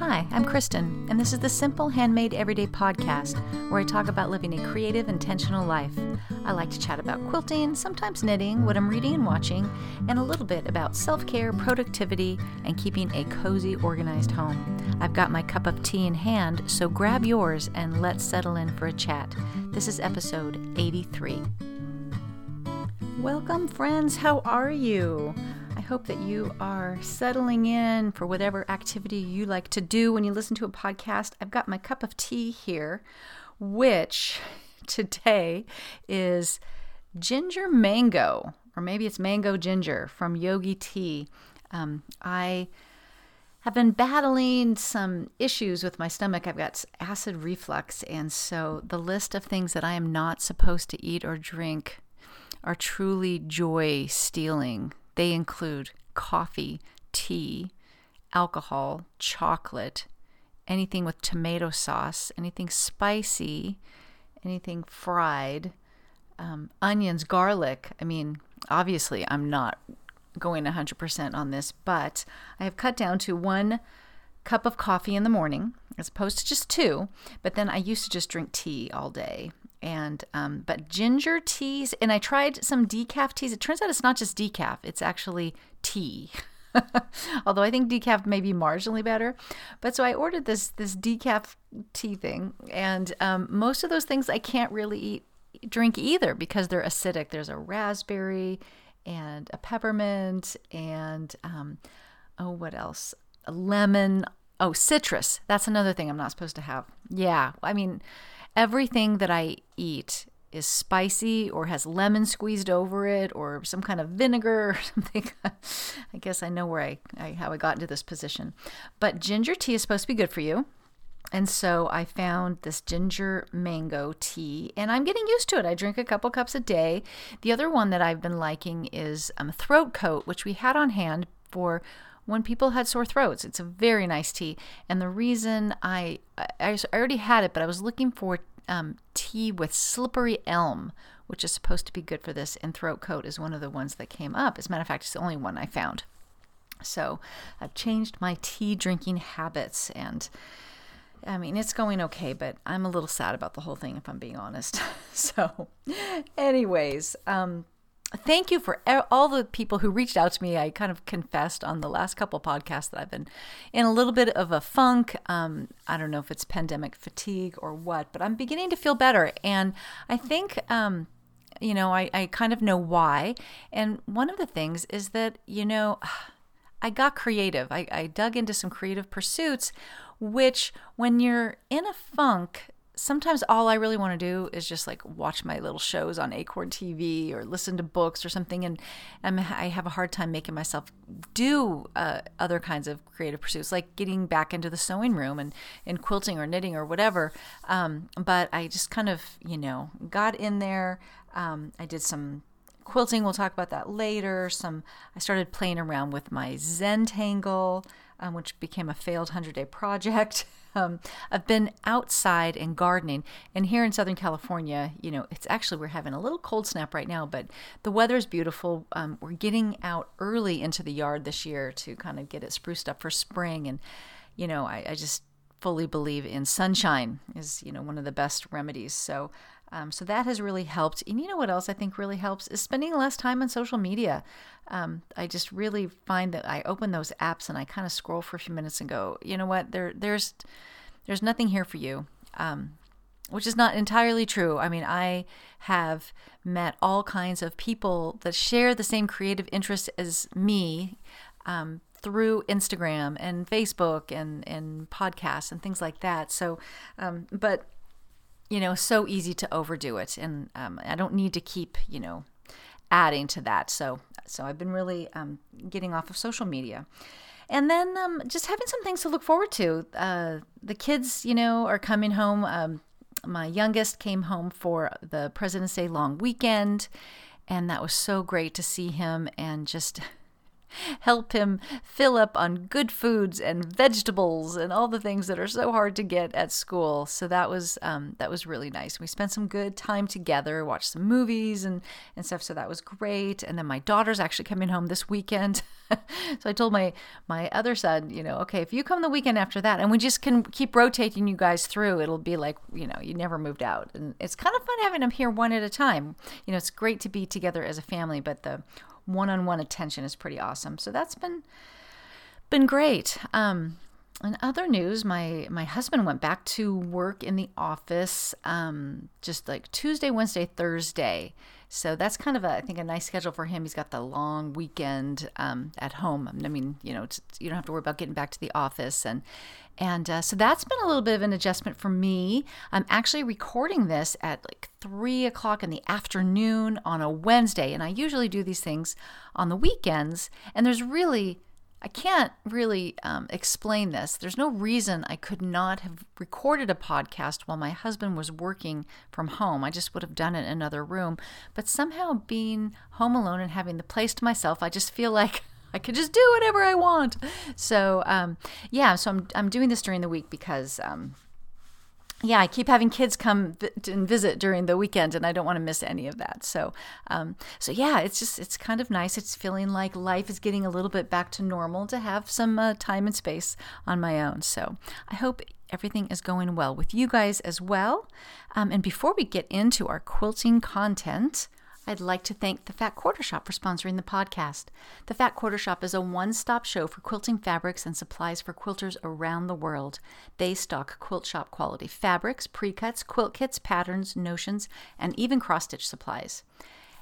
Hi, I'm Kristen, and this is the Simple Handmade Everyday podcast where I talk about living a creative, intentional life. I like to chat about quilting, sometimes knitting, what I'm reading and watching, and a little bit about self care, productivity, and keeping a cozy, organized home. I've got my cup of tea in hand, so grab yours and let's settle in for a chat. This is episode 83. Welcome, friends. How are you? Hope that you are settling in for whatever activity you like to do when you listen to a podcast. I've got my cup of tea here, which today is ginger mango, or maybe it's mango ginger from Yogi Tea. Um, I have been battling some issues with my stomach. I've got acid reflux, and so the list of things that I am not supposed to eat or drink are truly joy stealing they include coffee, tea, alcohol, chocolate, anything with tomato sauce, anything spicy, anything fried, um, onions, garlic. I mean, obviously, I'm not going 100% on this, but I have cut down to one cup of coffee in the morning as opposed to just two. But then I used to just drink tea all day and um, but ginger teas and i tried some decaf teas. It turns out it's not just decaf it's actually tea. Although i think decaf may be marginally better. But so i ordered this this decaf tea thing and um, most of those things i can't really eat drink either because they're acidic. There's a raspberry and a peppermint and um, oh what else? A lemon. Oh citrus. That's another thing i'm not supposed to have. Yeah. I mean everything that I eat is spicy or has lemon squeezed over it or some kind of vinegar or something. I guess I know where I, I, how I got into this position. But ginger tea is supposed to be good for you. And so I found this ginger mango tea and I'm getting used to it. I drink a couple cups a day. The other one that I've been liking is um, throat coat, which we had on hand for when people had sore throats. It's a very nice tea. And the reason I, I, I already had it, but I was looking for um, tea with slippery elm, which is supposed to be good for this. And throat coat is one of the ones that came up. As a matter of fact, it's the only one I found. So I've changed my tea drinking habits and. I mean, it's going okay, but I'm a little sad about the whole thing, if I'm being honest. so, anyways, um, thank you for all the people who reached out to me. I kind of confessed on the last couple podcasts that I've been in a little bit of a funk. Um, I don't know if it's pandemic fatigue or what, but I'm beginning to feel better. And I think, um, you know, I, I kind of know why. And one of the things is that, you know, I got creative. I, I dug into some creative pursuits, which when you're in a funk, sometimes all I really want to do is just like watch my little shows on Acorn TV or listen to books or something. And I'm, i have a hard time making myself do uh, other kinds of creative pursuits, like getting back into the sewing room and, and quilting or knitting or whatever. Um, but I just kind of, you know, got in there. Um, I did some quilting. We'll talk about that later. Some I started playing around with my Zentangle, um, which became a failed 100 day project. Um, I've been outside and gardening, and here in Southern California, you know, it's actually we're having a little cold snap right now, but the weather is beautiful. Um, we're getting out early into the yard this year to kind of get it spruced up for spring, and you know, I, I just fully believe in sunshine is you know one of the best remedies. So um, so that has really helped. And you know what else I think really helps is spending less time on social media. Um, I just really find that I open those apps and I kind of scroll for a few minutes and go, you know what, there, there's, there's nothing here for you. Um, which is not entirely true. I mean, I have met all kinds of people that share the same creative interests as me um, through Instagram and Facebook and, and podcasts and things like that. So, um, but you know, so easy to overdo it, and um, I don't need to keep, you know, adding to that. So, so I've been really um, getting off of social media, and then um, just having some things to look forward to. Uh, the kids, you know, are coming home. Um, my youngest came home for the President's Day long weekend, and that was so great to see him and just help him fill up on good foods and vegetables and all the things that are so hard to get at school. So that was um, that was really nice. We spent some good time together, watched some movies and and stuff. So that was great. And then my daughter's actually coming home this weekend. so I told my my other son, you know, okay, if you come the weekend after that, and we just can keep rotating you guys through, it'll be like you know you never moved out, and it's kind of fun having them here one at a time. You know, it's great to be together as a family, but the one-on-one attention is pretty awesome. So that's been been great. Um, in other news, my my husband went back to work in the office um, just like Tuesday, Wednesday, Thursday. So that's kind of a, I think a nice schedule for him. He's got the long weekend um, at home. I mean, you know, you don't have to worry about getting back to the office, and and uh, so that's been a little bit of an adjustment for me. I'm actually recording this at like three o'clock in the afternoon on a Wednesday, and I usually do these things on the weekends. And there's really I can't really um, explain this. There's no reason I could not have recorded a podcast while my husband was working from home. I just would have done it in another room. But somehow, being home alone and having the place to myself, I just feel like I could just do whatever I want. So, um, yeah, so I'm, I'm doing this during the week because. Um, yeah, I keep having kids come and visit during the weekend, and I don't want to miss any of that. So, um, so yeah, it's just it's kind of nice. It's feeling like life is getting a little bit back to normal to have some uh, time and space on my own. So, I hope everything is going well with you guys as well. Um, and before we get into our quilting content, I'd like to thank the Fat Quarter Shop for sponsoring the podcast. The Fat Quarter Shop is a one stop show for quilting fabrics and supplies for quilters around the world. They stock quilt shop quality fabrics, pre cuts, quilt kits, patterns, notions, and even cross stitch supplies.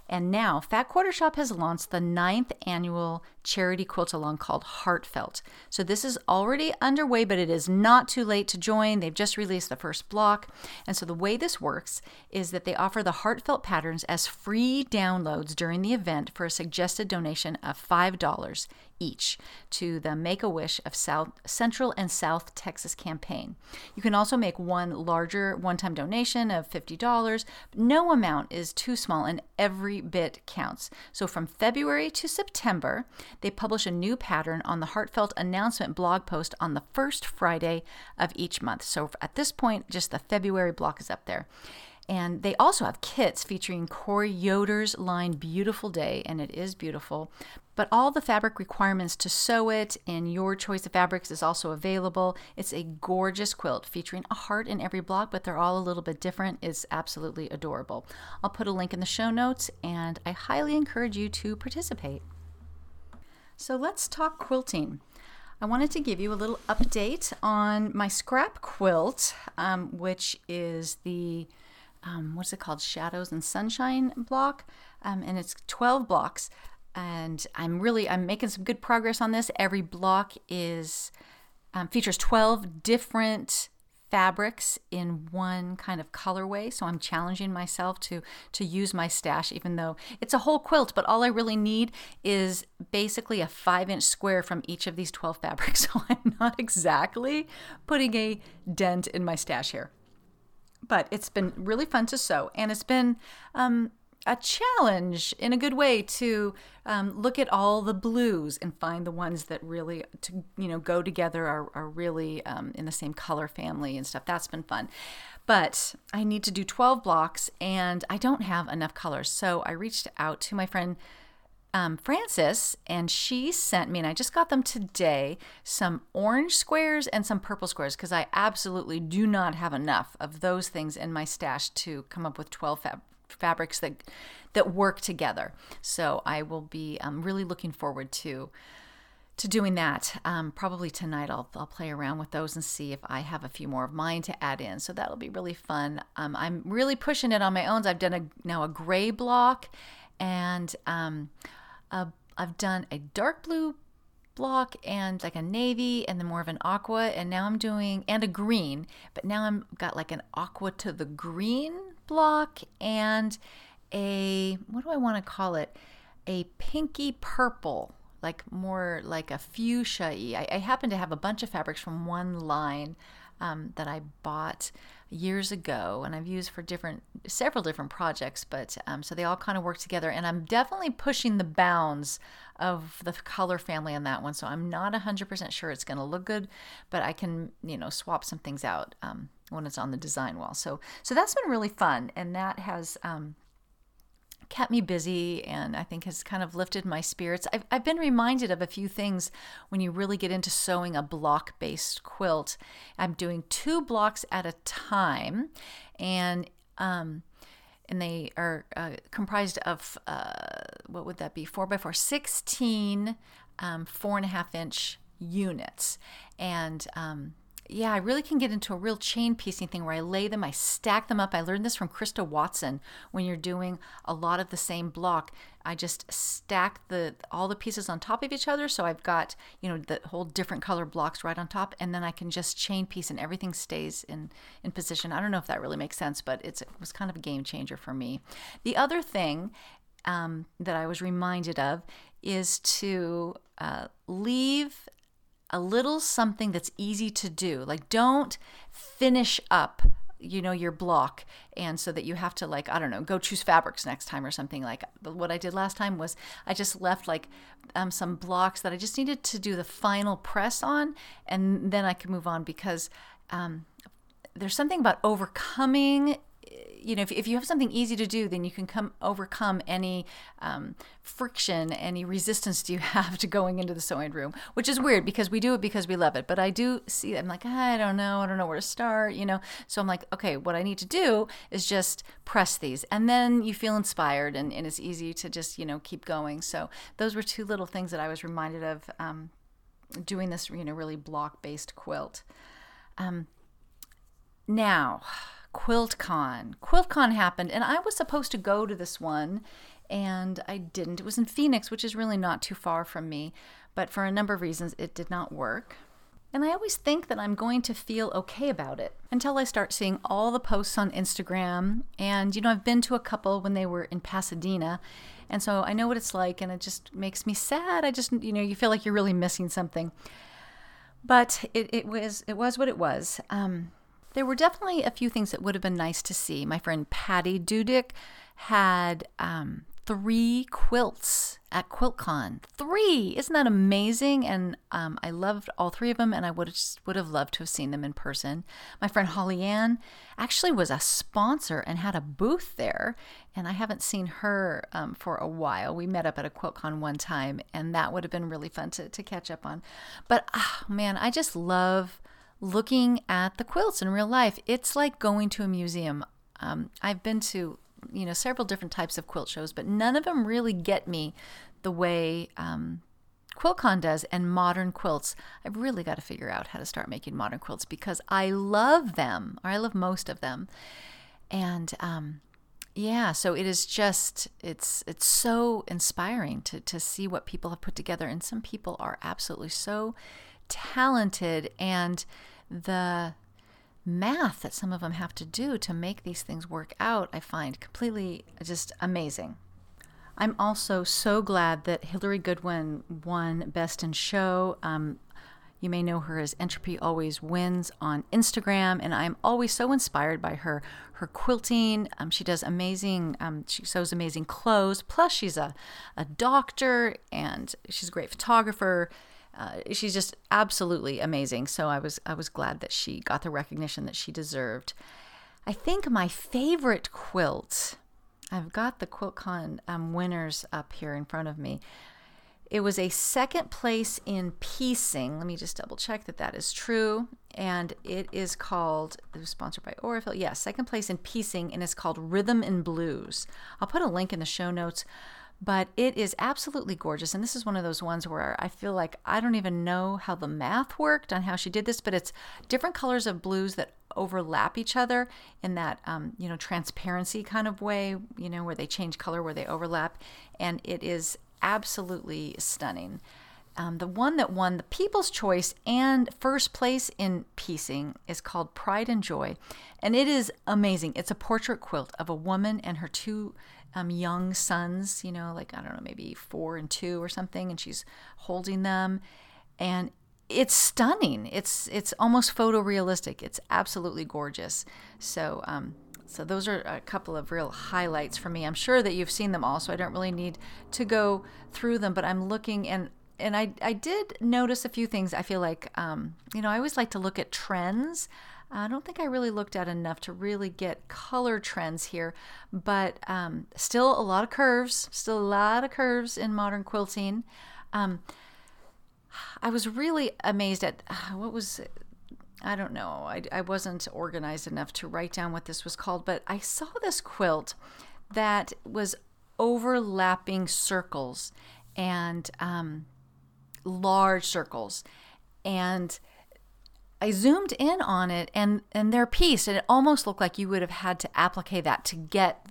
And now, Fat Quarter Shop has launched the ninth annual charity quilt along called Heartfelt. So this is already underway, but it is not too late to join. They've just released the first block. And so the way this works is that they offer the Heartfelt patterns as free downloads during the event for a suggested donation of $5 each to the Make a Wish of South Central and South Texas campaign. You can also make one larger one-time donation of $50. No amount is too small and every bit counts. So from February to September, they publish a new pattern on the Heartfelt announcement blog post on the first Friday of each month. So at this point, just the February block is up there. And they also have kits featuring Corey Yoder's line Beautiful Day, and it is beautiful. But all the fabric requirements to sew it and your choice of fabrics is also available. It's a gorgeous quilt featuring a heart in every block, but they're all a little bit different. It's absolutely adorable. I'll put a link in the show notes, and I highly encourage you to participate. So let's talk quilting. I wanted to give you a little update on my scrap quilt, um, which is the um, what's it called? Shadows and Sunshine block. Um, and it's 12 blocks. And I'm really, I'm making some good progress on this. Every block is, um, features 12 different fabrics in one kind of colorway. So i'm challenging myself to to use my stash even though it's a whole quilt but all i really need is basically a five inch square from each of these 12 fabrics. So i'm not exactly putting a dent in my stash here. But it's been really fun to sew and it's been um, a challenge in a good way to um, look at all the blues and find the ones that really to you know go together are, are really um, in the same color family and stuff. That's been fun. But i need to do 12 blocks and i don't have enough colors. So i reached out to my friend um, Frances, and she sent me, and I just got them today, some orange squares and some purple squares because I absolutely do not have enough of those things in my stash to come up with 12 fab- fabrics that that work together. So I will be um, really looking forward to to doing that. Um, probably tonight I'll, I'll play around with those and see if I have a few more of mine to add in. So that'll be really fun. Um, I'm really pushing it on my own. I've done a now a gray block and um, uh, I've done a dark blue block and like a navy and then more of an aqua and now I'm doing and a green but now I'm got like an aqua to the green block and a what do I want to call it? A pinky purple like more like a fuchsia I, I happen to have a bunch of fabrics from one line um, that I bought years ago and I've used for different several different projects but um, so they all kind of work together and I'm definitely pushing the bounds of the color family on that one so I'm not 100% sure it's going to look good but I can you know swap some things out um, when it's on the design wall so so that's been really fun and that has um, kept me busy and I think has kind of lifted my spirits. I've, I've been reminded of a few things when you really get into sewing a block based quilt. I'm doing two blocks at a time and um, and they are uh, comprised of uh, what would that be four by four 16 um, four and a half inch units and um, yeah, I really can get into a real chain piecing thing where I lay them, I stack them up. I learned this from Christa Watson. When you're doing a lot of the same block, I just stack the all the pieces on top of each other. So I've got you know the whole different color blocks right on top, and then I can just chain piece and everything stays in in position. I don't know if that really makes sense, but it was kind of a game changer for me. The other thing um, that I was reminded of is to uh, leave a little something that's easy to do. Like don't finish up you know your block and so that you have to like i don't know go choose fabrics next time or something like what i did last time was i just left like um, some blocks that i just needed to do the final press on and then i could move on because um, there's something about overcoming you know, if, if you have something easy to do, then you can come overcome any um, friction, any resistance you have to going into the sewing room, which is weird because we do it because we love it. But I do see, I'm like, I don't know, I don't know where to start, you know. So I'm like, okay, what I need to do is just press these, and then you feel inspired, and, and it's easy to just, you know, keep going. So those were two little things that I was reminded of um, doing this, you know, really block based quilt. Um, now, QuiltCon. QuiltCon happened, and I was supposed to go to this one, and I didn't. It was in Phoenix, which is really not too far from me, but for a number of reasons, it did not work. And I always think that I'm going to feel okay about it until I start seeing all the posts on Instagram. And, you know, I've been to a couple when they were in Pasadena. And so I know what it's like, and it just makes me sad. I just, you know, you feel like you're really missing something. But it, it was it was what it was. Um, there were definitely a few things that would have been nice to see. My friend Patty Dudek had um, three quilts at QuiltCon. Three! Isn't that amazing? And um, I loved all three of them, and I would have, would have loved to have seen them in person. My friend Holly Ann actually was a sponsor and had a booth there, and I haven't seen her um, for a while. We met up at a QuiltCon one time, and that would have been really fun to, to catch up on. But oh, man, I just love looking at the quilts in real life. It's like going to a museum. Um, I've been to you know several different types of quilt shows, but none of them really get me the way um, QuiltCon does. And modern quilts, I've really got to figure out how to start making modern quilts because I love them, or I love most of them. And um, yeah, so it is just it's it's so inspiring to to see what people have put together, and some people are absolutely so talented and the math that some of them have to do to make these things work out, I find completely just amazing. I'm also so glad that Hillary Goodwin won Best in Show. Um, you may know her as Entropy Always Wins on Instagram, and I'm always so inspired by her. Her quilting, um, she does amazing, um, she sews amazing clothes. Plus, she's a, a doctor and she's a great photographer uh, she's just absolutely amazing. So I was I was glad that she got the recognition that she deserved. I think my favorite quilt. I've got the QuiltCon um, winners up here in front of me. It was a second place in piecing. Let me just double check that that is true. And it is called, it was sponsored by Aurifil. Yeah, second place in piecing, and it's called Rhythm and Blues. I'll put a link in the show notes but it is absolutely gorgeous. And this is one of those ones where I feel like I don't even know how the math worked on how she did this, but it's different colors of blues that overlap each other in that um, you know transparency kind of way you know where they change color where they overlap and it is absolutely stunning um, the one that won the people's choice and first place in piecing is called pride and joy and it is amazing it's a portrait quilt of a woman and her two um, young sons, you know, like, I don't know, maybe four and two or something, and she's holding them. And it's stunning. It's it's almost photorealistic. It's absolutely gorgeous. So um, so those are a couple of real highlights for me. I'm sure that you've seen them all, so I don't really need to go through them. But I'm looking and and I I did notice a few things. I feel like um, you know I always like to look at trends. I don't think I really looked at enough to really get color trends here, but um, still a lot of curves, still a lot of curves in modern quilting. Um, I was really amazed at what was I don't know. I, I wasn't organized enough to write down what this was called, but I saw this quilt that was overlapping circles and um, large circles. And I zoomed in on it and, and their piece, and it almost looked like you would have had to applique that to get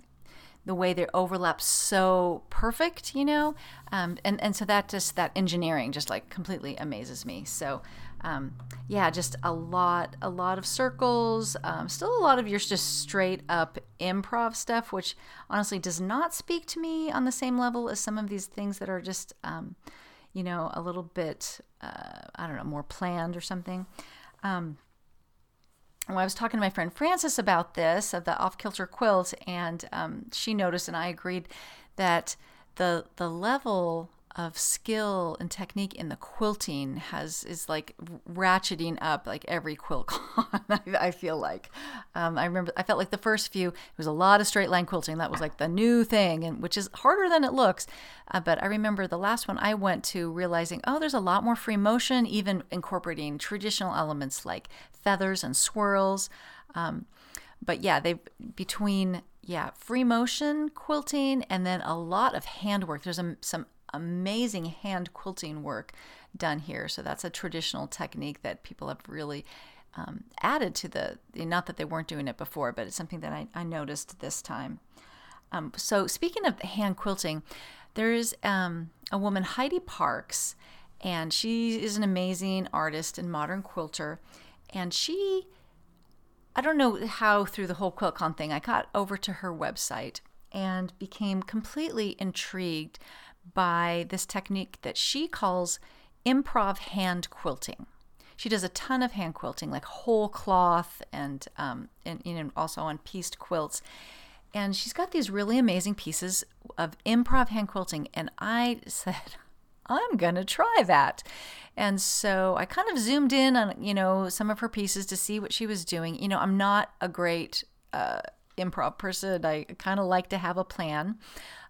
the way they overlap so perfect, you know? Um, and, and so that just, that engineering just like completely amazes me. So, um, yeah, just a lot, a lot of circles, um, still a lot of your just straight up improv stuff, which honestly does not speak to me on the same level as some of these things that are just, um, you know, a little bit, uh, I don't know, more planned or something. Um, well, I was talking to my friend Frances about this of the off kilter quilt, and um, she noticed, and I agreed that the the level of skill and technique in the quilting has is like ratcheting up like every quilt con I, feel like. Um, i remember i felt like the first few it was a lot of straight line quilting. That was like the new thing and which is harder than it looks. Uh, but i remember the last one i went to realizing oh there's a lot more free motion even incorporating traditional elements like feathers and swirls. Um, but yeah they between yeah free motion quilting and then a lot of handwork. There's a, some amazing hand quilting work done here. So that's a traditional technique that people have really um, added to the, not that they weren't doing it before, but it's something that I, I noticed this time. Um, so speaking of hand quilting, there is um, a woman, Heidi Parkes, and she is an amazing artist and modern quilter. And she, I don't know how through the whole QuiltCon thing, I got over to her website and became completely intrigued by this technique that she calls improv hand quilting. She does a ton of hand quilting, like whole cloth and, um, and you know, also on pieced quilts. And she's got these really amazing pieces of improv hand quilting. And I said, I'm to try that. And so I kind of zoomed in on, you know, some of her pieces to see what she was doing. You know, I'm not a great uh, improv person. I kind of like to have a plan.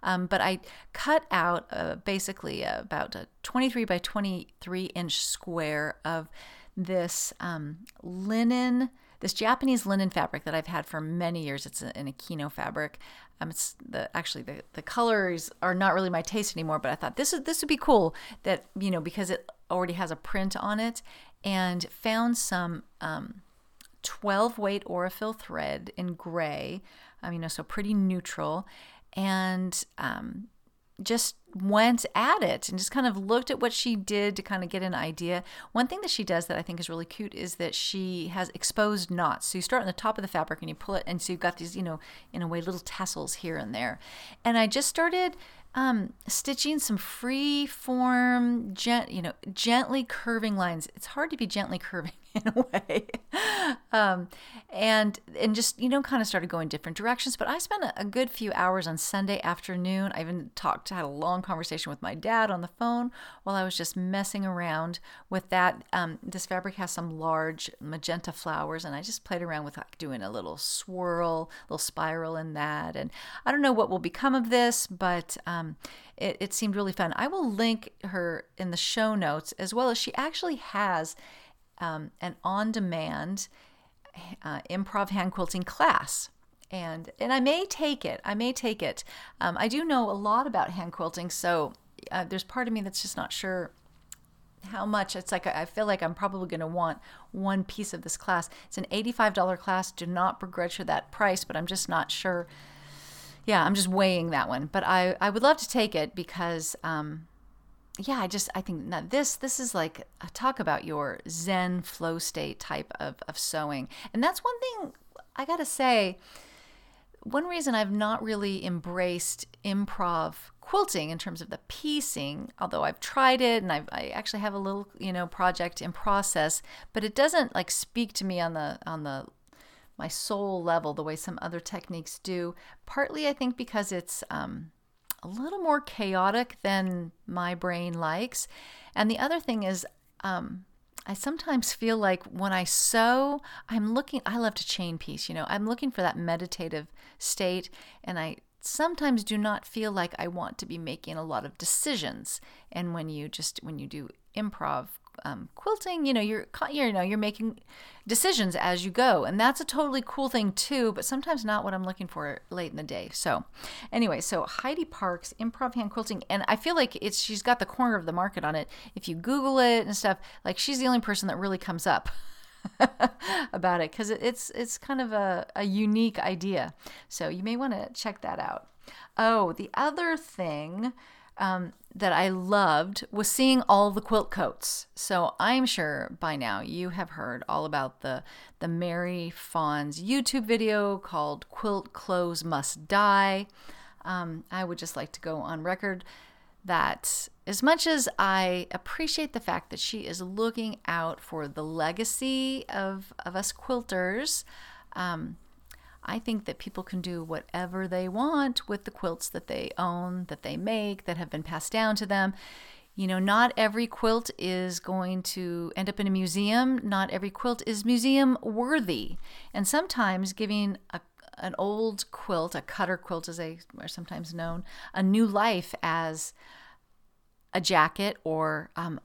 Um, but I cut out uh, basically about a 23 by 23 inch square of this um, linen, this Japanese linen fabric that I've had for many years. It's an Echino fabric. Um, it's the actually the, the colors are not really my taste anymore, but I thought this is this would be cool that you know because it already has a print on it, and found some um, 12 weight Aurifil thread in gray, um, you know, so pretty neutral, and um, just went at it and just kind of looked at what she did to kind of get an idea. One thing that she does that I think is really cute is that she has exposed knots. So you start on the top of the fabric and you pull it, and so you've got these, you know, in a way, little tassels here and there. And I just started um, stitching some free form, gent, you know, gently curving lines. It's hard to be gently curving in a way. Um, and and just you know kind of started going different directions. But I spent a, a, good few hours on Sunday afternoon. I even talked, had a long conversation with my dad on the phone while I was just messing around with that. Um, this fabric has some large magenta flowers, and I just played around with like doing a little swirl, little spiral in that. And I don't know what will become of this, but um, it, it seemed really fun. I will link her in the show notes as well as she actually has um, an on demand uh, improv hand quilting class. And, and I may take it. I may take it. Um, I do know a lot about hand quilting, so uh, there's part of me that's just not sure how much it's like i feel like i'm probably going to want one piece of this class it's an $85 class do not begrudge that price but i'm just not sure yeah i'm just weighing that one but i i would love to take it because um yeah, I just I think that this this is like a talk about your Zen flow state type of of sewing, and that's one thing I gotta say. One reason I've not really embraced improv quilting in terms of the piecing, although I've tried it and I've, I actually have a little, you know, project in process, but it doesn't like speak to me on the on the my soul level the way some other techniques do. Partly, I think, because it's um, a little more chaotic than my brain likes, and the other thing is. Um, I sometimes feel like when I sew, I'm looking, I love to chain piece, you know, I'm looking for that meditative state. And I sometimes do not feel like I want to be making a lot of decisions. And when you just, when you do improv um, quilting, you know, you're, you know, you're making decisions as you go, and that's a totally cool thing too. But sometimes not what I'm looking for late in the day. So, anyway, so Heidi Parkes' improv hand quilting, and I feel like it's she's got the corner of the market on it. If you Google it and stuff, like she's the only person that really comes up. about it because it's it's kind of a, a unique idea so you may want to check that out oh the other thing um, that I loved was seeing all the quilt coats. So I'm sure by now you have heard all about the the Mary Fons YouTube video called "Quilt Clothes Must Die." Um, I would just like to go on record that as much as I appreciate the fact that she is looking out for the legacy of of us quilters. Um, I think that people can do whatever they want with the quilts that they own, that they make, that have been passed down to them. You know, not every quilt is going to end up in a museum. Not every quilt is museum worthy. And sometimes giving a, an old quilt, a cutter quilt as they are sometimes known, a new life as a jacket or um,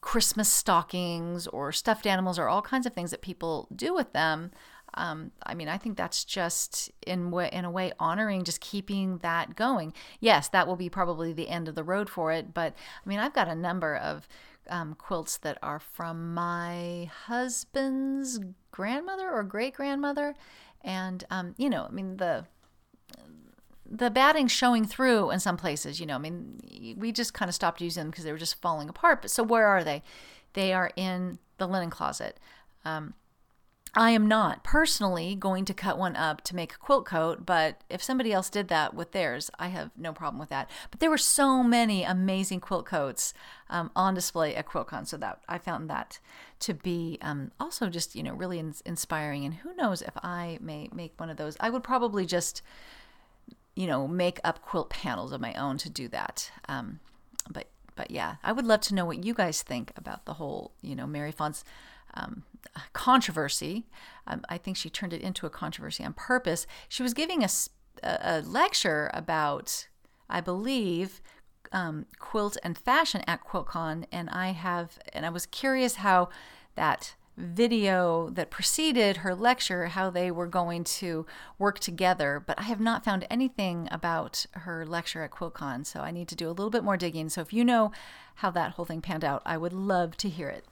Christmas stockings or stuffed animals or all kinds of things that people do with them um, I mean, I think that's just in way, in a way honoring just keeping that going. Yes, that will be probably the end of the road for it, but I mean, I've got a number of um, quilts that are from my husband's grandmother or great grandmother, and um, you know, I mean the the batting's showing through in some places. You know, I mean, we just kind of stopped using them because they were just falling apart. But so where are they? They are in the linen closet. Um, I am not personally going to cut one up to make a quilt coat, but if somebody else did that with theirs, I have no problem with that. But there were so many amazing quilt coats um, on display at QuiltCon, so that I found that to be um, also just you know really in- inspiring. And who knows if I may make one of those? I would probably just you know make up quilt panels of my own to do that. Um, but but yeah, I would love to know what you guys think about the whole you know Mary Fons um, controversy. Um, I think she turned it into a controversy on purpose. She was giving a, a lecture about, I believe, um, quilt and fashion at QuiltCon, and I have, and I was curious how that video that preceded her lecture how they were going to work together but i have not found anything about her lecture at quiltcon so i need to do a little bit more digging so if you know how that whole thing panned out i would love to hear it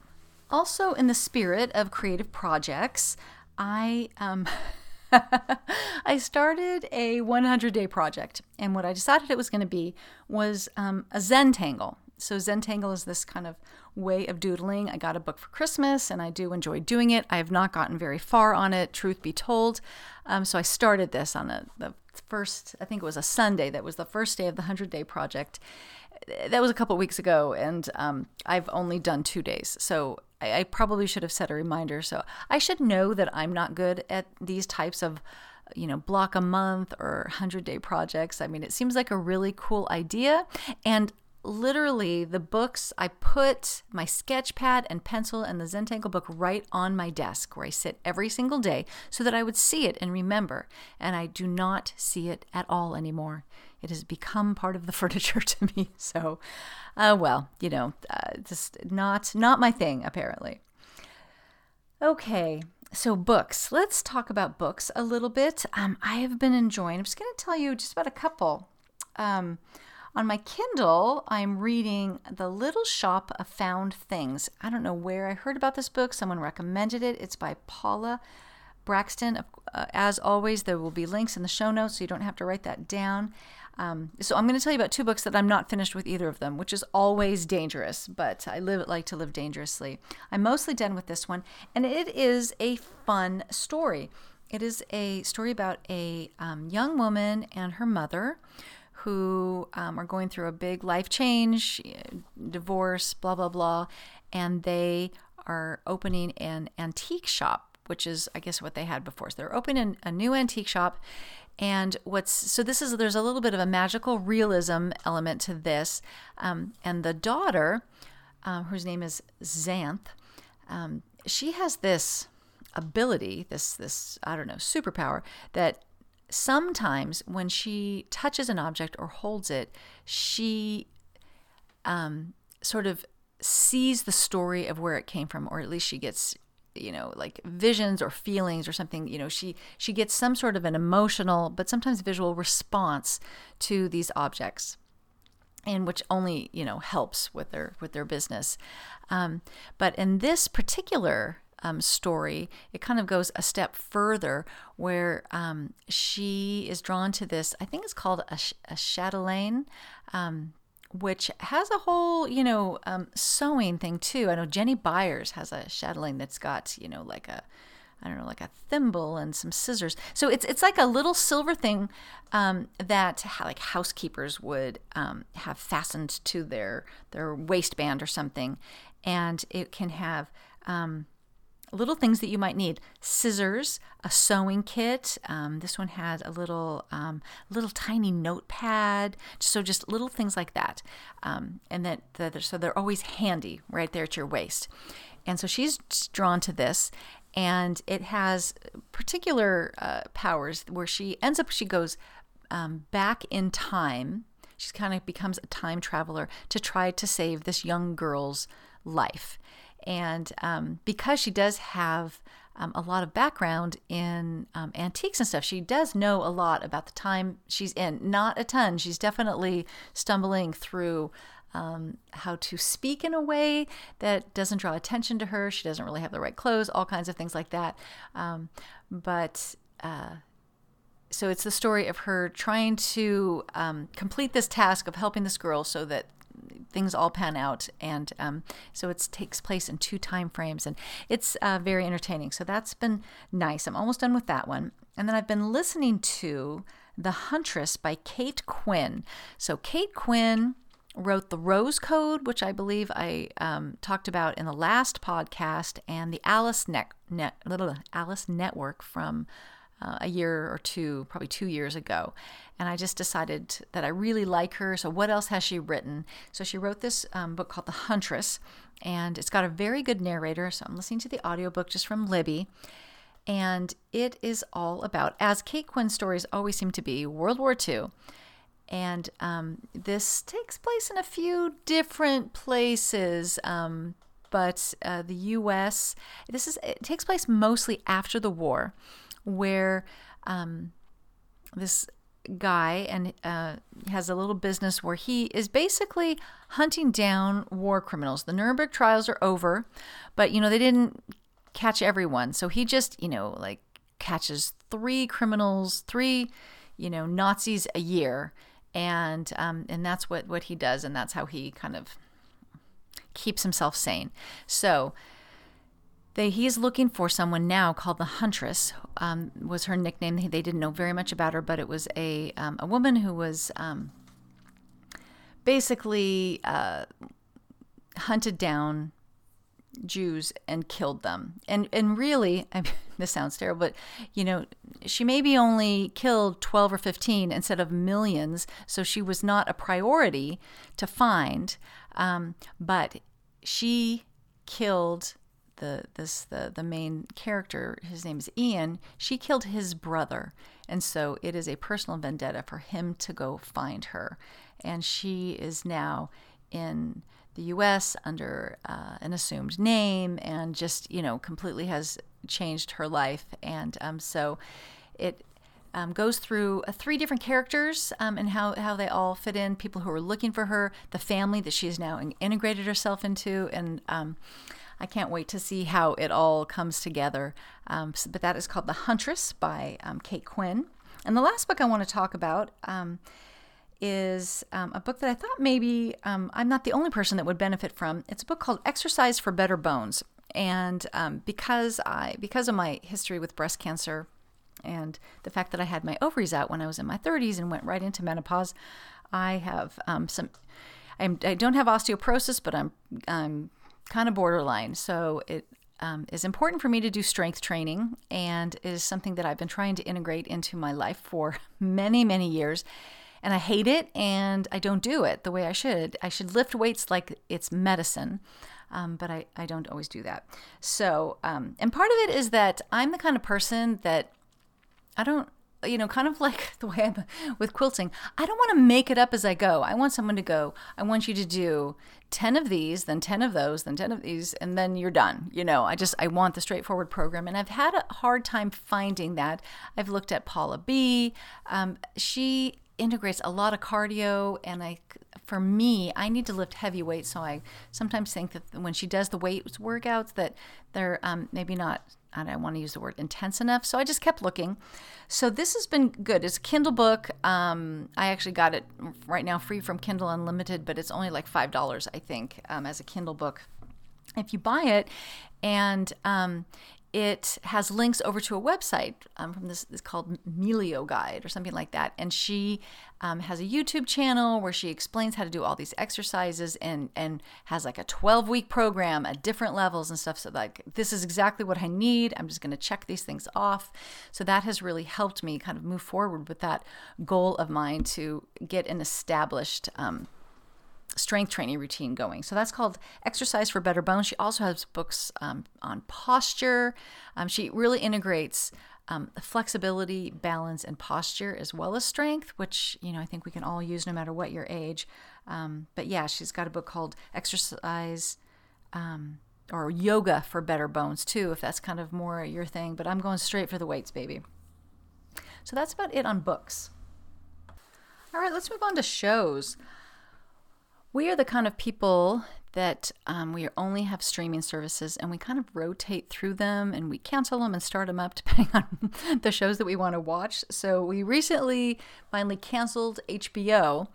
also, in the spirit of creative projects, I um, I started a 100 day project, and what I decided it was going to be was um, a Zentangle. So Zentangle is this kind of way of doodling. I got a book for Christmas, and I do enjoy doing it. I have not gotten very far on it, truth be told. Um, so I started this on the, the first, I think it was a Sunday. That was the first day of the 100 day project. That was a couple weeks ago, and um, I've only done two days. So I, I probably should have set a reminder. So I should know that I'm not good at these types of you know, block a month or 100 day projects. I mean, it seems like a really cool idea. And literally, the books, I put my sketch pad and pencil and the Zentangle book right on my desk where I sit every single day so that I would see it and remember. And I do not see it at all anymore. It has become part of the furniture to me. So, uh, well, you know, uh, just not not my thing apparently. Okay, so books. Let's talk about books a little bit. Um, I have been enjoying. I'm just going to tell you just about a couple. Um, on my Kindle, I'm reading The Little Shop of Found Things. I don't know where I heard about this book. Someone recommended it. It's by Paula Brackston. Uh, as always, there will be links in the show notes, so you don't have to write that down. Um, so I'm going to tell you about two books that I'm not finished with either of them, which is always dangerous, but I live like to live dangerously. I'm mostly done with this one, and it is a fun story. it is a story about a um, young woman and her mother who um, are going through a big life change, divorce, blah, blah, blah. And they are opening an antique shop, which is, I guess, what they had before. So they're opening a new antique shop. And what's so this is there's a little bit of a magical realism element to this. Um, and the daughter, um, whose name is Xanth, um, she has this ability, this this I don't know superpower that sometimes when she touches an object or holds it, she um, sort of sees the story of where it came from, or at least she gets you know like visions or feelings or something you know she she gets some sort of an emotional but sometimes visual response to these objects and which only you know helps with their with their business um, but in this particular um, story, it kind of goes a step further where um, she is drawn to this, I think it's called a, a chatelaine. Which has a whole, you know, um, sewing thing too. I know Jenny Byers has a chatelaine that's got, you know, like a, I don't know, like a thimble and some scissors. So it's it's like a little silver thing um, that like housekeepers would um, have fastened to their their waistband or something, and it can have um, little things that you might need. Scissors a sewing kit. Um, this one has a little um, little tiny notepad. So just little things like that. Um, and that, that so they're always handy right there at your waist. And so she's drawn to this and it has particular uh, powers where she ends up she goes um, back in time. She kind of becomes a time traveler to try to save this young girl's life and um, because she does have um, a lot of background in um, antiques and stuff, she does know a lot about the time she's in. Not a ton. She's definitely stumbling through um, how to speak in a way that doesn't draw attention to her. She doesn't really have the right clothes, all kinds of things like that. Um, but uh, so it's the story of her trying to um, complete this task of helping this girl so that things all pan out and um, so it takes place in two time frames and it's uh, very entertaining. So that's been nice. I'm almost done with that one. And then i've been listening to the huntress by kate quinn. So kate quinn wrote the rose code which i believe i um, talked about in the last podcast and the alice, ne- net, alice network from uh, a year or two, probably two years ago. And I just decided that I really like her. So, what else has she written? So, she wrote this um, book called The Huntress, and it's got a very good narrator. So, I'm listening to the audiobook just from Libby. And it is all about, as Kate Quinn's stories always seem to be, World War II. And um, this takes place in a few different places. Um, but uh, the U.S. This is it takes place mostly after the war, where um, this guy and uh, has a little business where he is basically hunting down war criminals. The Nuremberg trials are over, but you know they didn't catch everyone, so he just you know like catches three criminals, three you know Nazis a year, and um, and that's what what he does, and that's how he kind of keeps himself sane. So they, he is looking for someone now called the Huntress, um, was her nickname. They didn't know very much about her, but it was a, um, a woman who was um, basically uh, hunted down Jews and killed them. And, and really, I mean, this sounds terrible, but you know, she maybe only killed 12 or 15 instead of millions, so she was not a priority to find. Um, but she killed the this the the main character his name is Ian she killed his brother. And so it is a personal vendetta for him to go find her. And she is now in the US under uh, an assumed name and just you know completely has changed her life. And um, so it um, goes through uh, three different characters um, and how, how they all fit in people who are looking for her the family that she has now integrated herself into and um, I can't wait to see how it all comes together. Um, but that is called The Huntress by um, Kate Quinn. And the last book I want to talk about um, is um, a book that I thought maybe um, I'm not the only person that would benefit from. It's a book called Exercise for Better Bones. And um, because I because of my history with breast cancer, And the fact that I had my ovaries out when I was in my 30s and went right into menopause, I have um, some. I'm, I don't have osteoporosis, but I'm I'm kind of borderline. So it um, is important for me to do strength training and is something that I've been trying to integrate into my life for many, many years. And I hate it and I don't do it the way I should. I should lift weights like it's medicine. Um, but I, I don't always do that. So, um, and part of it is that I'm the kind of person that I don't you know, kind of like the way I'm with quilting, I don't want to make it up as I go. I want someone to go, I want you to do 10 of these, then 10 of those, then 10 of these, and then you're done. You know, I just, I want the straightforward program. And I've had a hard time finding that. I've looked at Pahla B. Um, she integrates a lot of cardio and I for me I need to lift heavy weights so I sometimes think that when she does the weights workouts that they're um, maybe not I don't want to use the word intense enough. So I just kept looking. So this has been good. It's a Kindle book. Um, I actually got it right now free from Kindle Unlimited, but it's only like $5, I think, um, as a Kindle book if you buy it. And um, it has links over to a website um, from this, this called Melio Guide or something like that. And she um, has a YouTube channel where she explains how to do all these exercises and and has like a 12 week program at different levels and stuff. So like this is exactly what I need. I'm just going to check these things off. So that has really helped me kind of move forward with that goal of mine to get an established. Um, strength training routine going. So that's called Exercise for Better Bones. She also has books um, on posture. Um, she really integrates um, flexibility, balance, and posture as well as strength, which you know I think we can all use no matter what your age. Um, but yeah, she's got a book called Exercise. Um, or yoga for better bones too, if that's kind of more your thing. But I'm going straight for the weights, baby. So that's about it on books. All right, let's move on to shows. We are the kind of people that um, we only have streaming services and we kind of rotate through them and we cancel them and start them up depending on the shows that we want to watch. So we recently finally canceled HBO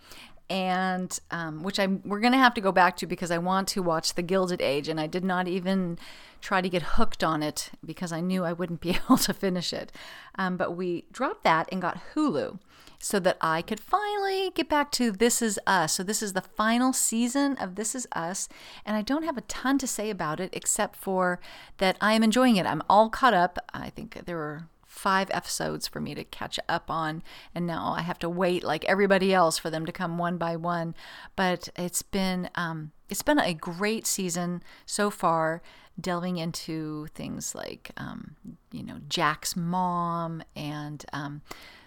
and um, which I'm we're gonna have to go back to because I want to watch The Gilded Age, and I did not even try to get hooked on it because I knew I wouldn't be able to finish it. Um, but we dropped that and got Hulu so that I could finally get back to This Is Us. So, this is the final season of This Is Us, and I don't have a ton to say about it except for that I am enjoying it. I'm all caught up. I think there were five episodes for me to catch up on and now i have to wait like everybody else for them to come one by one but it's been um, it's been a great season so far delving into things like um, you know jack's mom and um,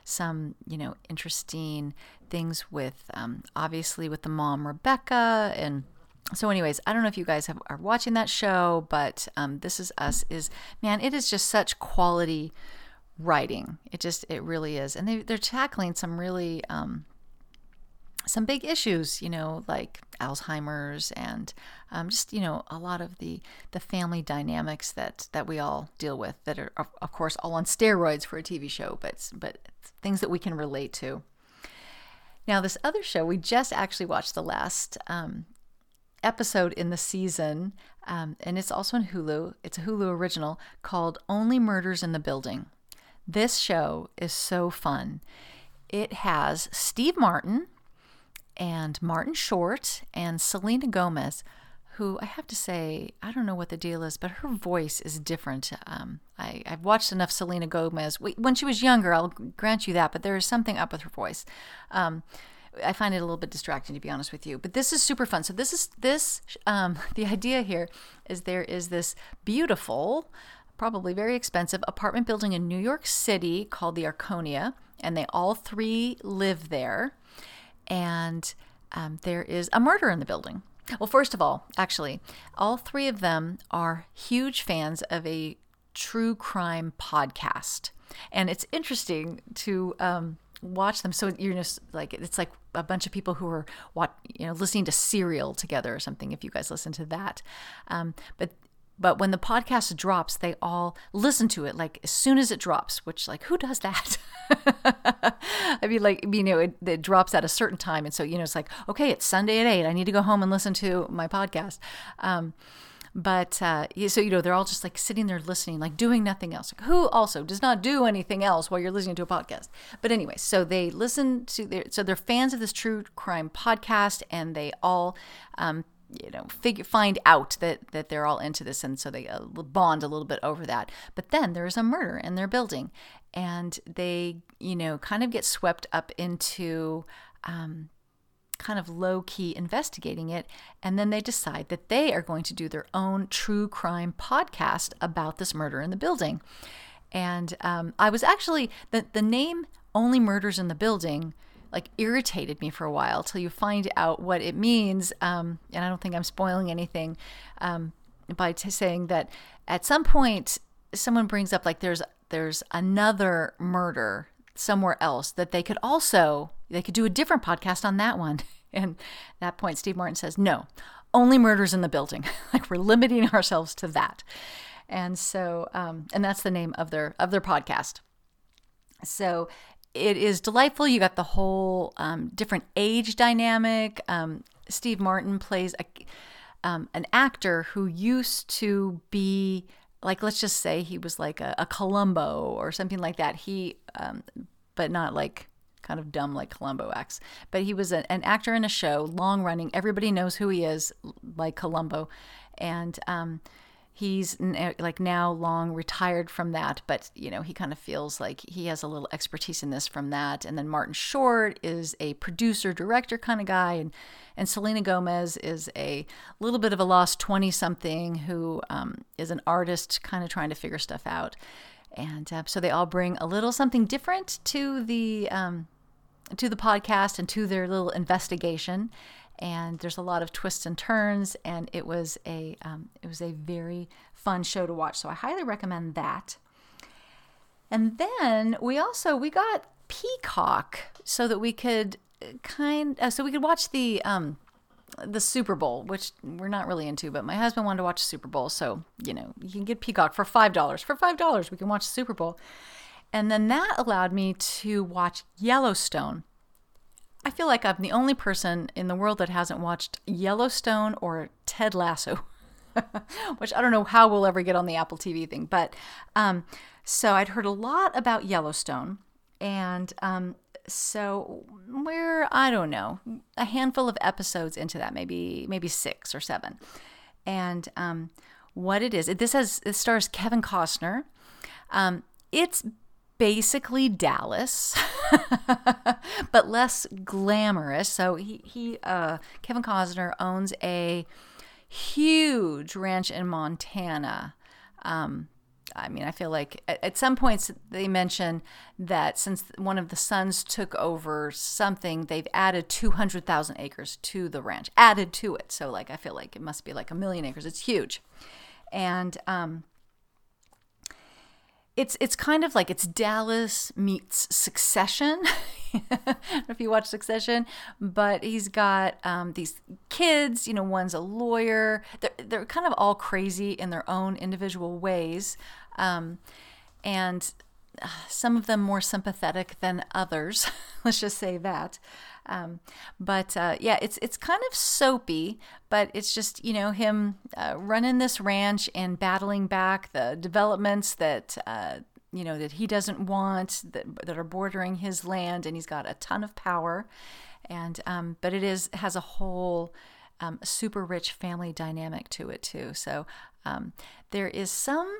some, you know, interesting things with um, obviously with the mom Rebecca and so anyways i don't know if you guys have, are watching that show but um, this is us is man it is just such quality writing. It just it really is. And they, they're tackling some really um, some big issues, you know, like Alzheimer's and um, just you know a lot of the the family dynamics that that we all deal with that are of course all on steroids for a TV show, but but things that we can relate to. Now, this other show we just actually watched the last um, episode in the season, um, and it's also on Hulu. It's a Hulu original called Only Murders in the Building. This show is so fun. It has Steve Martin and Martin Short and Selena Gomez, who I have to say, I don't know what the deal is, but her voice is different. Um, I, have watched enough Selena Gomez. When she was younger, I'll grant you that, but there is something up with her voice. Um, I find it a little bit distracting to be honest with you, but this is super fun. So this is this um, the idea here is there is this beautiful, probably very expensive apartment building in New York City called the Arconia, and they all three live there and um, there is a murder in the building. Well, first of all, actually, all three of them are huge fans of a true crime podcast. And it's interesting to um, watch them. So you're just like, it's like a bunch of people who are, what, you know, listening to Serial together or something, if you guys listen to that. Um, but but when the podcast drops, they all listen to it like as soon as it drops, which like who does that? I mean, like you know, it, it, drops at a certain time, and so you know, it's like okay, it's Sunday at eight. I need to go home and listen to my podcast. Um, but uh, so you know they're all just like sitting there listening like doing nothing else like, who also does not do anything else while you're listening to a podcast but anyway so they listen to their so they're fans of this true crime podcast and they all um, you know figure find out that that they're all into this and so they uh, bond a little bit over that but then there's a murder in their building and they you know kind of get swept up into um, kind of low key investigating it. And then they decide that they are going to do their own true crime podcast about this murder in the building. And um, I was actually, the, the name Only Murders in the Building like irritated me for a while till you find out what it means. Um, and I don't think I'm spoiling anything um, by t- saying that at some point someone brings up like there's there's another murder somewhere else that they could also they could do a different podcast on that one. And that point, Steve Martin says, no, only murders in the building. like we're limiting ourselves to that. And so, um, and that's the name of their of their podcast. So it is delightful. You got the whole um, different age dynamic. Um, Steve Martin plays a, um, an actor who used to be like, let's just say he was like a, a Columbo or something like that. He, um, but not like kind of dumb like Columbo acts. But he was a, an actor in a show, long running. Everybody knows who he is, like Columbo, and um, he's n- like now long retired from that. But you know, he kind of feels like he has a little expertise in this from that. And then Martin Short is a producer director kind of guy, and and Selena Gomez is a little bit of a lost twenty something who um, is an artist, kind of trying to figure stuff out. And uh, so they all bring a little something different to the um, to the podcast and to their little investigation. And there's a lot of twists and turns, and it was a um, it was a very fun show to watch. So I highly recommend that. And then we also we got Peacock so that we could kind uh, so we could watch the um, the Super Bowl, which we're not really into, but my husband wanted to watch the Super Bowl, so you know you can get Peacock for five dollars. For five dollars, we can watch the Super Bowl. And then that allowed me to watch Yellowstone. I feel like I'm the only person in the world that hasn't watched Yellowstone or Ted Lasso, which I don't know how we'll ever get on the Apple TV thing. But um, so I'd heard a lot about Yellowstone. And um, so we're, I don't know, a handful of episodes into that, maybe maybe six or seven. And um, what it is, this has it stars Kevin Costner. Um, it's basically Dallas, but less glamorous. So he he uh, Kevin Costner owns a huge ranch in Montana. Um, I mean, I feel like at, at, some points they mention that since one of the sons took over something, they've added 200,000 acres to the ranch, added to it. So, like, I feel like it must be like a million acres. It's huge. And um, it's it's kind of like it's Dallas meets Succession. if you watch Succession, but he's got um, these kids. You know, one's a lawyer. They're they're kind of all crazy in their own individual ways, um, and uh, some of them more sympathetic than others. Let's just say that. Um, but uh, yeah, it's it's kind of soapy, but it's just you know him uh, running this ranch and battling back the developments that uh, you know that he doesn't want that that are bordering his land, and he's got a ton of power, and um, but it is has a whole um, super rich family dynamic to it too. So um, there is some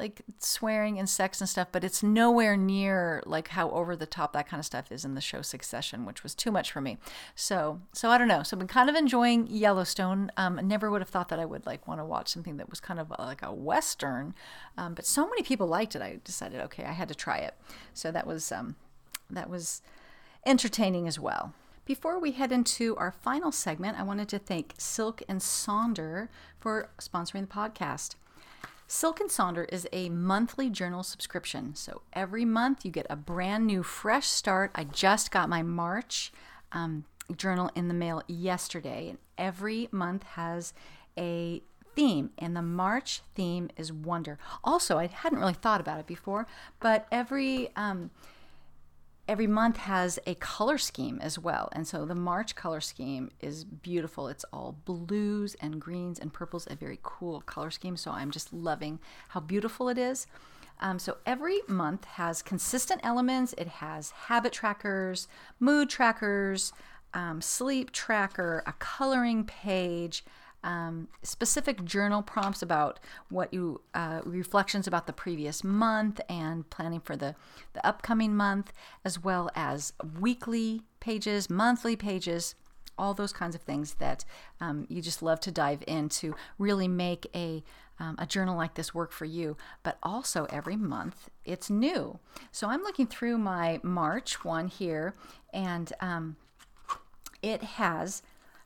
like swearing and sex and stuff, but it's nowhere near like how over the top that kind of stuff is in the show Succession, which was too much for me. So, so I don't know. So I've been kind of enjoying Yellowstone. Um, I never would have thought that I would like want to watch something that was kind of like a western, um, but so many people liked it. I decided, okay, I had to try it. So that was um, that was entertaining as well. Before we head into our final segment, I wanted to thank Silk and Sonder for sponsoring the podcast. Silk and Sonder is a monthly journal subscription. So every month you get a brand new, fresh start. I just got my March um, journal in the mail yesterday, and every month has a theme, and the March theme is wonder. Also, I hadn't really thought about it before, but every um, every month has a color scheme as well. And so the March color scheme is beautiful. It's all blues and greens and purples, a very cool color scheme. So I'm just loving how beautiful it is. Um, so every month has consistent elements. It has habit trackers, mood trackers, um, sleep tracker, a coloring page, um, specific journal prompts about what you uh, reflections about the previous month and planning for the the upcoming month, as well as weekly pages, monthly pages. All those kinds of things that um, you just love to dive into, really make a um, a journal like this work for you. But also every month it's new. So I'm looking through my March one here, and um, it has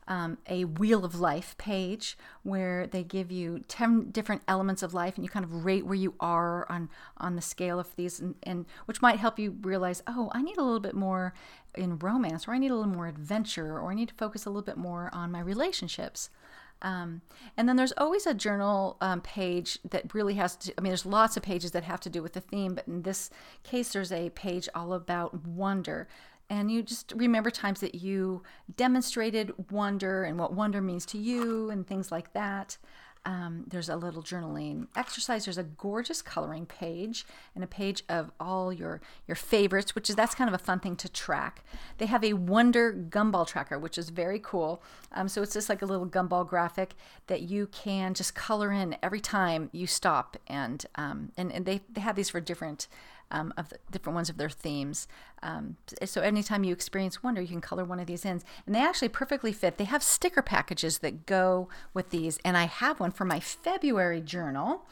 um, a wheel of life page where they give you 10 different elements of life and you kind of rate where you are on on the scale of these and, and which might help you realize oh i need a little bit more in romance or i need a little more adventure or i need to focus a little bit more on my relationships. Um, and then there's always a journal um, page that really has to, I mean, there's lots of pages that have to do with the theme, but in this case, there's a page all about wonder and you just remember times that you demonstrated wonder and what wonder means to you and things like that. Um, there's a little journaling exercise. There's a gorgeous coloring page and a page of all your your favorites, which is that's kind of a fun thing to track. They have a Wonder gumball tracker, which is very cool. Um, so it's just like a little gumball graphic that you can just color in every time you stop, and um, and and they they have these for different um, of different ones of their themes. Um, so anytime you experience wonder, you can color one of these in, and they actually perfectly fit. They have sticker packages that go with these, and I have one for my February journal.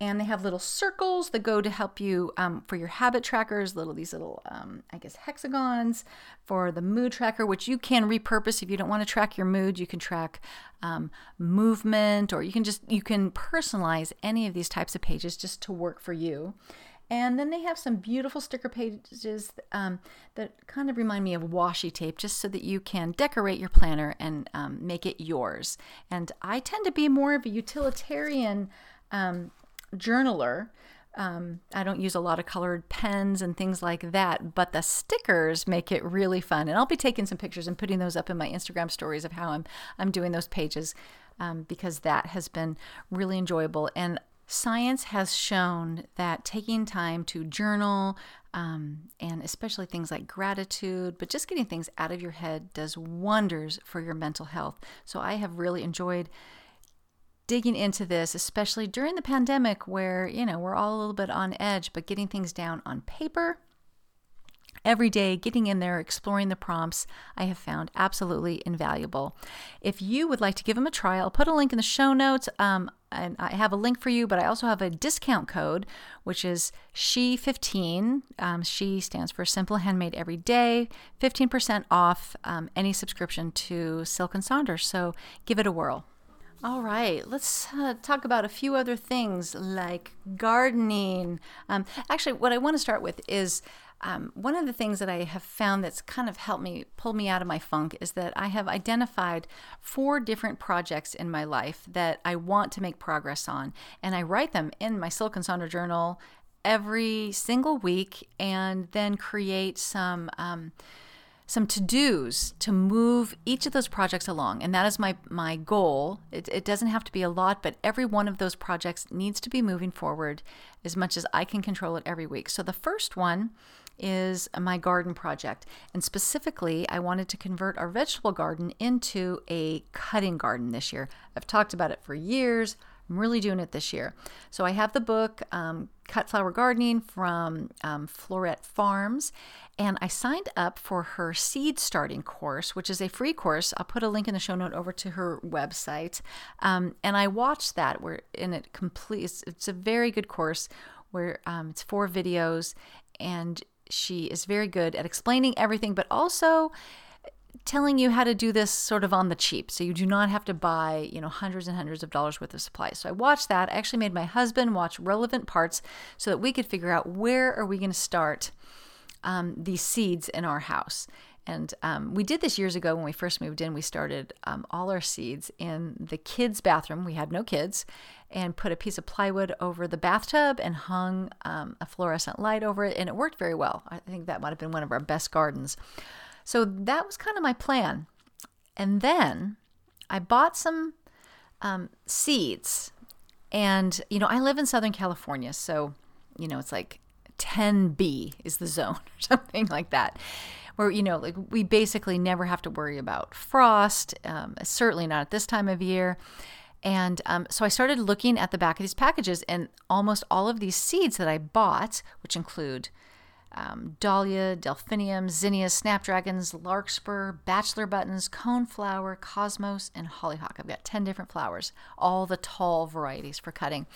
And they have little circles that go to help you um, for your habit trackers. Little these little, um, I guess, hexagons for the mood tracker, which you can repurpose if you don't want to track your mood. You can track um, movement, or you can just you can personalize any of these types of pages just to work for you. And then they have some beautiful sticker pages um, that kind of remind me of washi tape, just so that you can decorate your planner and um, make it yours. And I tend to be more of a utilitarian um, journaler. Um, I don't use a lot of colored pens and things like that, but the stickers make it really fun. And I'll be taking some pictures and putting those up in my Instagram stories of how I'm I'm doing those pages um, because that has been really enjoyable. And Science has shown that taking time to journal, um, and especially things like gratitude, but just getting things out of your head does wonders for your mental health. So I have really enjoyed digging into this, especially during the pandemic where, you know, we're all a little bit on edge, but getting things down on paper every day, getting in there, exploring the prompts, I have found absolutely invaluable. If you would like to give them a try, I'll put a link in the show notes. Um, and I have a link for you, but I also have a discount code, which is SHE15. Um, she stands for Simple Handmade Every Day, 15% off um, any subscription to Silk and Sonder. So give it a whirl. All right, let's uh, talk about a few other things like gardening. Um, actually, what I want to start with is um, one of the things that I have found that's kind of helped me pull me out of my funk is that I have identified four different projects in my life that I want to make progress on, and I write them in my Silk and journal every single week, and then create some. Um, some to-dos to move each of those projects along and that is my my goal it, it doesn't have to be a lot but every one of those projects needs to be moving forward as much as i can control it every week so the first one is my garden project. And specifically, I wanted to convert our vegetable garden into a cutting garden this year. I've talked about it for years. I'm really doing it this year. So I have the book, um, Cut Flower Gardening from um, Floret Farms, and I signed up for her seed starting course, which is a free course. I'll put a link in the show note over to her website. Um, and I watched that where in it complete. It's, it's a very good course where um, it's four videos and she is very good at explaining everything, but also telling you how to do this sort of on the cheap. So you do not have to buy you know hundreds and hundreds of dollars worth of supplies. So i watched that. I actually made my husband watch relevant parts so that we could figure out where are we going to start um, these seeds in our house. And um, we did this years ago when we first moved in. We started um, all our seeds in the kids' bathroom. We had no kids, and put a piece of plywood over the bathtub and hung um, a fluorescent light over it, and it worked very well. I think that might have been one of our best gardens. So that was kind of my plan. And then I bought some um, seeds. And, you know, I live in Southern California. So, you know, it's like 10B is the zone or something like that. Where, you know, like we basically never have to worry about frost, um, certainly not at this time of year. And um, so I started looking at the back of these packages, and almost all of these seeds that I bought, which include um, dahlia, delphinium, zinnias, snapdragons, larkspur, bachelor buttons, coneflower, cosmos, and hollyhock. I've got 10 different flowers, all the tall varieties for cutting.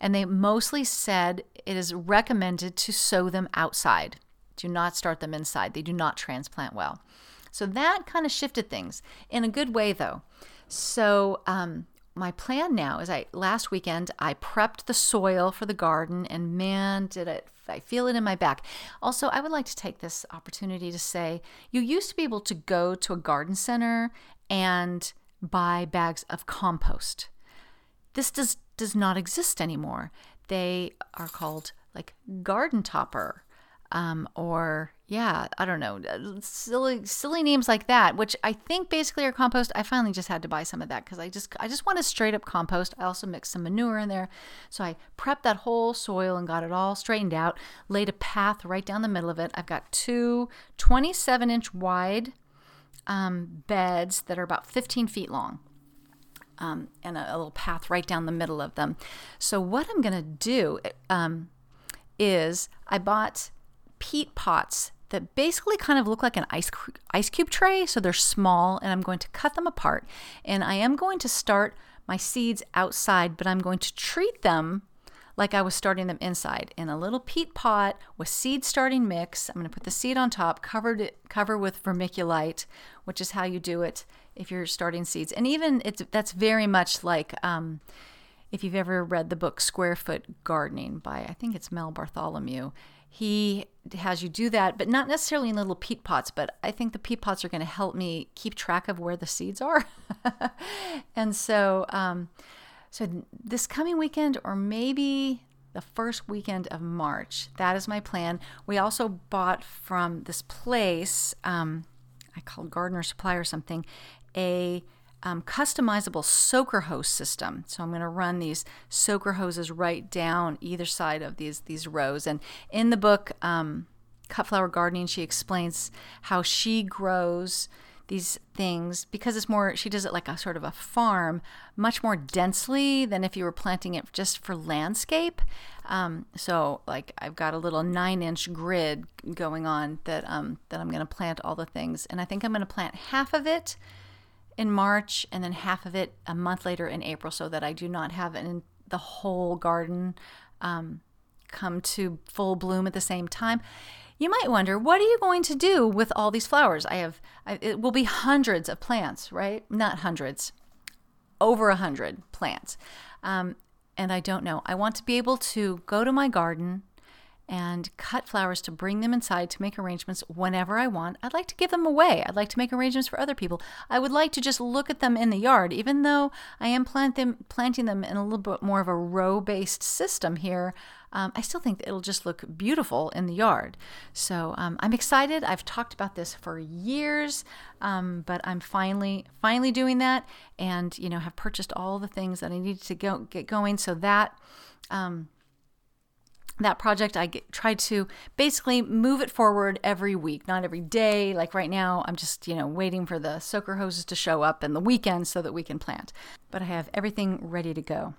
And they mostly said it is recommended to sow them outside. Do not start them inside. They do not transplant well. So that kind of shifted things in a good way, though. So, um, my plan now is I last weekend I prepped the soil for the garden and man did it I feel it in my back. Also, I would like to take this opportunity to say you used to be able to go to a garden center and buy bags of compost. This does does not exist anymore. They are called like garden topper um, or yeah, I don't know, uh, silly silly names like that, which I think basically are compost. I finally just had to buy some of that because I just I just want a straight up compost. I also mixed some manure in there, so I prepped that whole soil and got it all straightened out. Laid a path right down the middle of it. I've got two 27 inch wide um, beds that are about 15 feet long. Um, and a, a, little path right down the middle of them. So what I'm going to do um, is I bought peat pots that basically kind of look like an ice ice cube tray. So they're small, and I'm going to cut them apart. And I am going to start my seeds outside, but I'm going to treat them like I was starting them inside in a little peat pot with seed starting mix. I'm going to put the seed on top, covered it, cover with vermiculite, which is how you do it if you're starting seeds. And even it's that's very much like um, if you've ever read the book Square Foot Gardening by I think it's Mel Bartholomew he has you do that, but not necessarily in little peat pots. But I think the peat pots are going to help me keep track of where the seeds are. and so, um, so this coming weekend, or maybe the first weekend of March, that is my plan. We also bought from this place, um, I called Gardener Supply or something, a um, customizable soaker hose system. So I'm going to run these soaker hoses right down either side of these these rows. And in the book, um, Cut Flower Gardening, she explains how she grows these things because it's more she does it like a sort of a farm much more densely than if you were planting it just for landscape um, so like i've got a little nine inch grid going on that um, that i'm going to plant all the things and i think i'm going to plant half of it in March and then half of it a month later in April so that I do not have an, the whole garden um, come to full bloom at the same time. You might wonder, what are you going to do with all these flowers? I have, I, it will be hundreds of plants, right? Not hundreds, over a hundred plants. Um, and I don't know. I want to be able to go to my garden and cut flowers to bring them inside to make arrangements whenever I want. I'd like to give them away. I'd like to make arrangements for other people. I would like to just look at them in the yard, even though I am plant them, planting them in a little bit more of a row based system here. Um, I still think it'll just look beautiful in the yard. So um, I'm excited. I've talked about this for years, um, but I'm finally finally doing that, and you know have purchased all the things that I needed to go get going. So that um, that project i get, tried to basically move it forward every week not every day. Like right now i'm just you know waiting for the soaker hoses to show up in the weekend so that we can plant. But i have everything ready to go.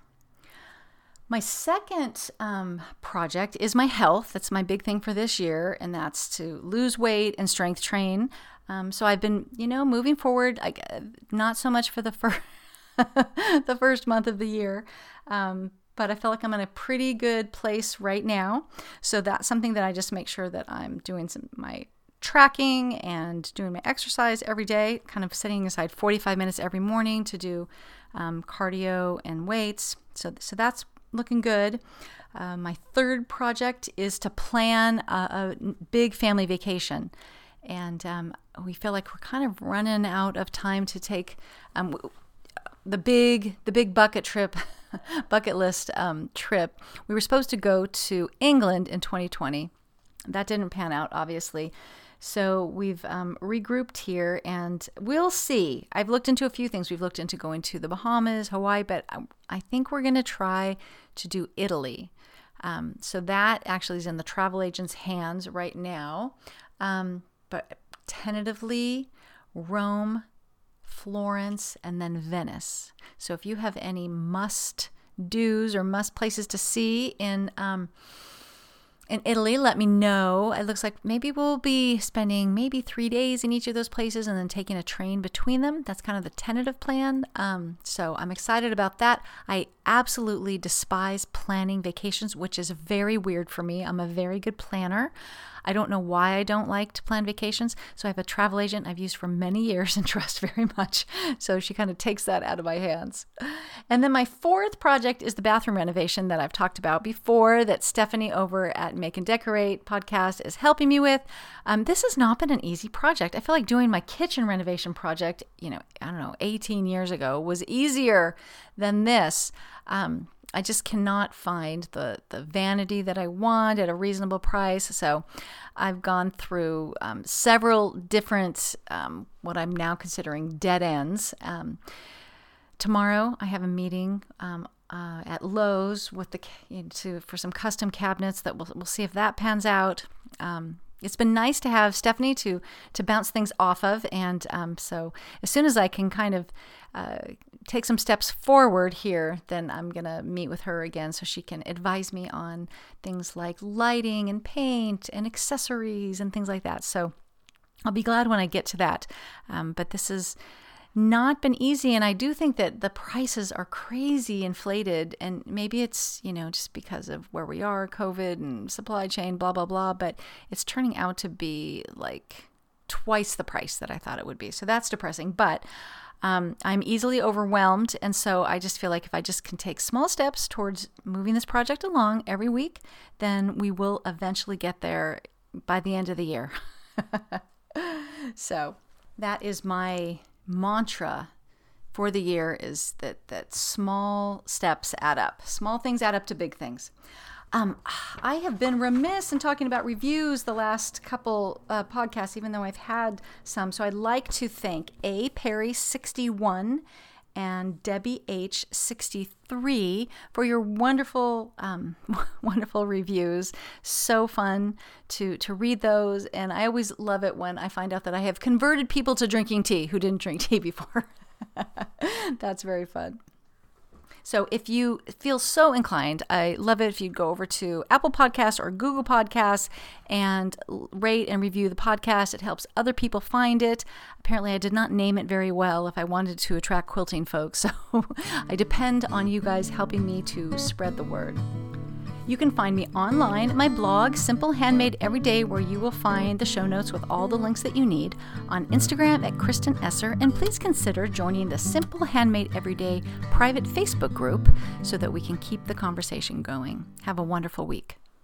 My second um, project is my health. That's my big thing for this year and that's to lose weight and strength train. Um, so i've been you know moving forward I, not so much for the first the first month of the year. Um, but I feel like I'm in a pretty good place right now. So that's something that I just make sure that I'm doing some my tracking and doing my exercise every day, kind of setting aside 45 minutes every morning to do um, cardio and weights. So, so that's looking good. Uh, my third project is to plan a, a big family vacation. and um, we feel like we're kind of running out of time to take um, the big the big bucket trip bucket list um, trip. We were supposed to go to England in 2020. That didn't pan out, obviously. So we've um, regrouped here and we'll see. I've looked into a few things. We've looked into going to the Bahamas, Hawaii, but I, think we're going to try to do Italy. Um, so that actually is in the travel agent's hands right now. Um, but tentatively, Rome, Florence, and then Venice. So if you have any must do's or must places to see in um, in Italy, let me know. It looks like maybe we'll be spending maybe three days in each of those places and then taking a train between them. That's kind of the tentative plan. Um, so I'm excited about that. I absolutely despise planning vacations, which is very weird for me. I'm a very good planner. I don't know why I don't like to plan vacations. So I have a travel agent I've used for many years and trust very much. So she kind of takes that out of my hands. And then my fourth project is the bathroom renovation that I've talked about before, that Stephanie over at Make and Decorate podcast is helping me with. Um, this has not been an easy project. I feel like doing my kitchen renovation project, you know, I don't know, 18 years ago was easier than this. Um, I just cannot find the the vanity that I want at a reasonable price. So I've gone through um, several different um, what I'm now considering dead ends. Um, tomorrow I have a meeting um, uh, at Lowe's with the to for some custom cabinets that we'll we'll see if that pans out. Um, it's been nice to have Stephanie to to bounce things off of, and um, so as soon as I can kind of uh, take some steps forward here, then I'm gonna meet with her again so she can advise me on things like lighting and paint and accessories and things like that. So I'll be glad when I get to that. Um, but this has not been easy. And I do think that the prices are crazy inflated. And maybe it's, you know, just because of where we are, COVID and supply chain, blah, blah, blah. But it's turning out to be like twice the price that I thought it would be. So that's depressing. But um, I'm easily overwhelmed. And so I just feel like if I just can take small steps towards moving this project along every week, then we will eventually get there by the end of the year. so that is my mantra for the year is that that small steps add up. Small things add up to big things. Um, I have been remiss in talking about reviews the last couple uh, podcasts, even though I've had some. So I'd like to thank A Perry61 and Debbie H63 for your wonderful, um, wonderful reviews. So fun to to read those, and I always love it when I find out that I have converted people to drinking tea who didn't drink tea before. That's very fun. So if you feel so inclined, I love it if you go over to Apple Podcasts or Google Podcasts and rate and review the podcast. It helps other people find it. Apparently, I did not name it very well if I wanted to attract quilting folks. So I depend on you guys helping me to spread the word. You can find me online at my blog, Simple Handmade Everyday, where you will find the show notes with all the links that you need, on Instagram at Kristen Esser, and please consider joining the Simple Handmade Everyday private Facebook group so that we can keep the conversation going. Have a wonderful week.